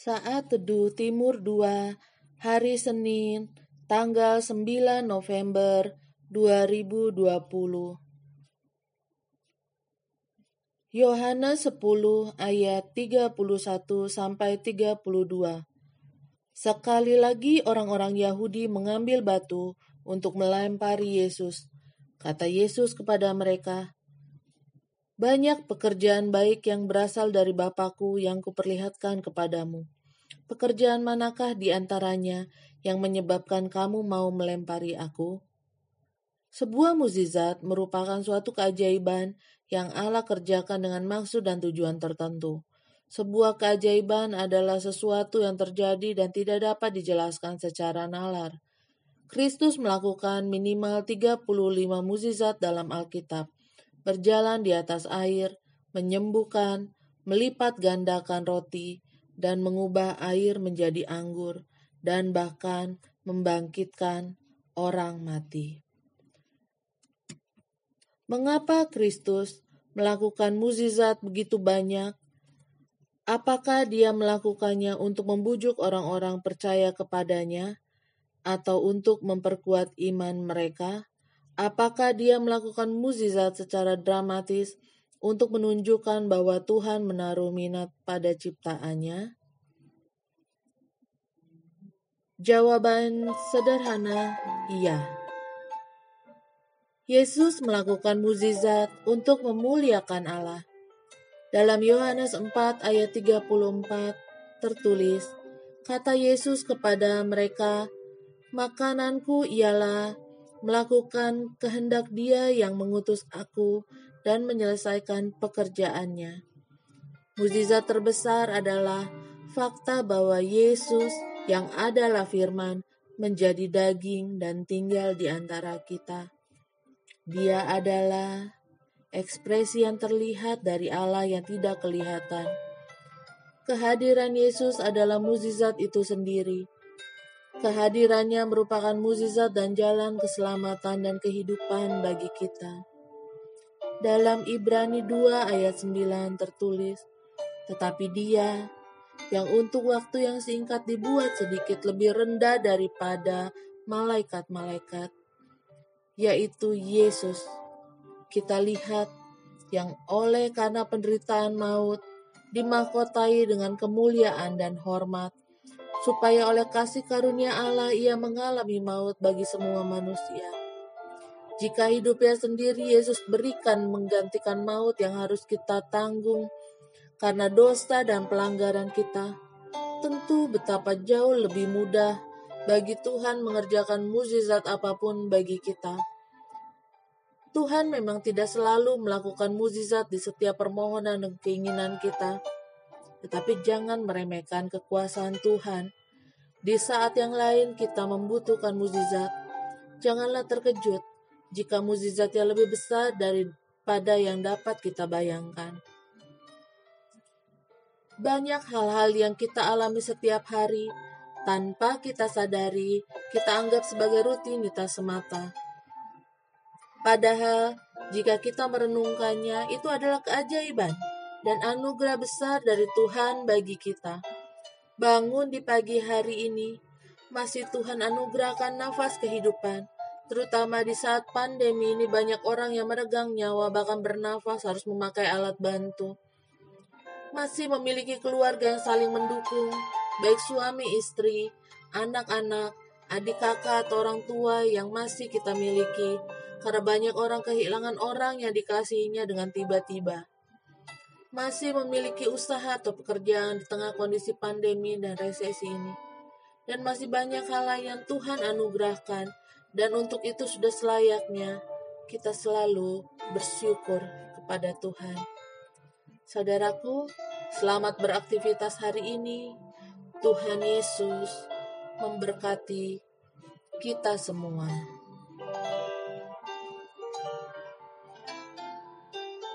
Saat Teduh Timur 2, hari Senin, tanggal 9 November 2020. Yohanes 10 ayat 31 sampai 32. Sekali lagi orang-orang Yahudi mengambil batu untuk melempari Yesus. Kata Yesus kepada mereka, banyak pekerjaan baik yang berasal dari Bapakku yang kuperlihatkan kepadamu. Pekerjaan manakah di antaranya yang menyebabkan kamu mau melempari aku? Sebuah mukjizat merupakan suatu keajaiban yang Allah kerjakan dengan maksud dan tujuan tertentu. Sebuah keajaiban adalah sesuatu yang terjadi dan tidak dapat dijelaskan secara nalar. Kristus melakukan minimal 35 mukjizat dalam Alkitab berjalan di atas air, menyembuhkan, melipat gandakan roti, dan mengubah air menjadi anggur, dan bahkan membangkitkan orang mati. Mengapa Kristus melakukan mukjizat begitu banyak? Apakah dia melakukannya untuk membujuk orang-orang percaya kepadanya, atau untuk memperkuat iman mereka? Apakah dia melakukan mukjizat secara dramatis untuk menunjukkan bahwa Tuhan menaruh minat pada ciptaannya? Jawaban sederhana, iya. Yesus melakukan mukjizat untuk memuliakan Allah. Dalam Yohanes 4 ayat 34 tertulis, kata Yesus kepada mereka, "Makananku ialah melakukan kehendak Dia yang mengutus aku dan menyelesaikan pekerjaannya. Mujizat terbesar adalah fakta bahwa Yesus yang adalah firman menjadi daging dan tinggal di antara kita. Dia adalah ekspresi yang terlihat dari Allah yang tidak kelihatan. Kehadiran Yesus adalah mukjizat itu sendiri Kehadirannya merupakan mukjizat dan jalan keselamatan dan kehidupan bagi kita. Dalam Ibrani 2 ayat 9 tertulis, tetapi dia yang untuk waktu yang singkat dibuat sedikit lebih rendah daripada malaikat-malaikat, yaitu Yesus. Kita lihat yang oleh karena penderitaan maut dimahkotai dengan kemuliaan dan hormat supaya oleh kasih karunia Allah ia mengalami maut bagi semua manusia. Jika hidupnya sendiri Yesus berikan menggantikan maut yang harus kita tanggung karena dosa dan pelanggaran kita, tentu betapa jauh lebih mudah bagi Tuhan mengerjakan mukjizat apa pun bagi kita. Tuhan memang tidak selalu melakukan mukjizat di setiap permohonan dan keinginan kita tetapi jangan meremehkan kekuasaan Tuhan. Di saat yang lain kita membutuhkan mukjizat. Janganlah terkejut jika mukjizatnya lebih besar daripada yang dapat kita bayangkan. Banyak hal-hal yang kita alami setiap hari tanpa kita sadari, kita anggap sebagai rutinitas semata. Padahal, jika kita merenungkannya, itu adalah keajaiban dan anugerah besar dari Tuhan bagi kita. Bangun di pagi hari ini, masih Tuhan anugerahkan nafas kehidupan, terutama di saat pandemi ini banyak orang yang meregang nyawa bahkan bernafas harus memakai alat bantu. Masih memiliki keluarga yang saling mendukung, baik suami istri, anak-anak, adik kakak atau orang tua yang masih kita miliki, karena banyak orang kehilangan orang yang dikasihinya dengan tiba-tiba masih memiliki usaha atau pekerjaan di tengah kondisi pandemi dan resesi ini. Dan masih banyak hal lain yang Tuhan anugerahkan dan untuk itu sudah selayaknya kita selalu bersyukur kepada Tuhan. Saudaraku, selamat beraktivitas hari ini. Tuhan Yesus memberkati kita semua.